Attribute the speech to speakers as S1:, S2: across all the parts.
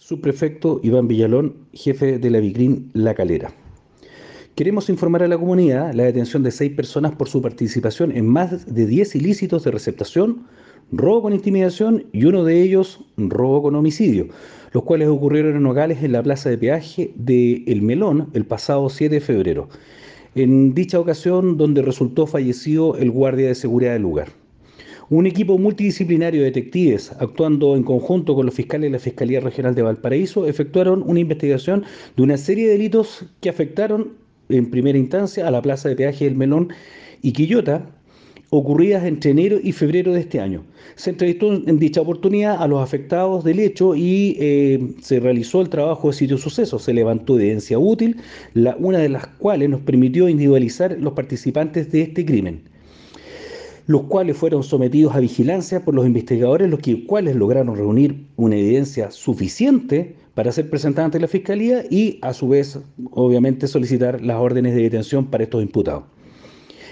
S1: Subprefecto Iván Villalón, jefe de la Vicrim La Calera. Queremos informar a la comunidad la detención de seis personas por su participación en más de 10 ilícitos de receptación, robo con intimidación y uno de ellos robo con homicidio, los cuales ocurrieron en Nogales en la plaza de peaje de El Melón el pasado 7 de febrero. En dicha ocasión donde resultó fallecido el guardia de seguridad del lugar. Un equipo multidisciplinario de detectives, actuando en conjunto con los fiscales de la Fiscalía Regional de Valparaíso, efectuaron una investigación de una serie de delitos que afectaron en primera instancia a la plaza de peaje del Melón y Quillota, ocurridas entre enero y febrero de este año. Se entrevistó en dicha oportunidad a los afectados del hecho y eh, se realizó el trabajo de sitio suceso. Se levantó evidencia útil, la, una de las cuales nos permitió individualizar los participantes de este crimen los cuales fueron sometidos a vigilancia por los investigadores, los cuales lograron reunir una evidencia suficiente para ser presentada ante la Fiscalía y, a su vez, obviamente, solicitar las órdenes de detención para estos imputados.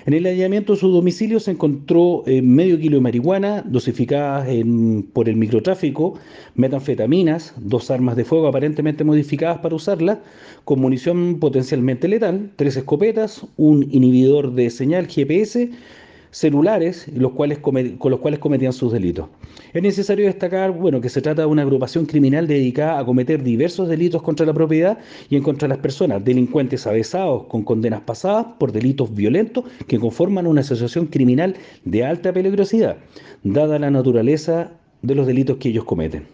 S1: En el allanamiento de su domicilio se encontró eh, medio kilo de marihuana dosificadas por el microtráfico, metanfetaminas, dos armas de fuego aparentemente modificadas para usarla, con munición potencialmente letal, tres escopetas, un inhibidor de señal GPS, celulares los cuales con los cuales cometían sus delitos. Es necesario destacar bueno, que se trata de una agrupación criminal dedicada a cometer diversos delitos contra la propiedad y en contra de las personas, delincuentes avesados con condenas pasadas por delitos violentos que conforman una asociación criminal de alta peligrosidad, dada la naturaleza de los delitos que ellos cometen.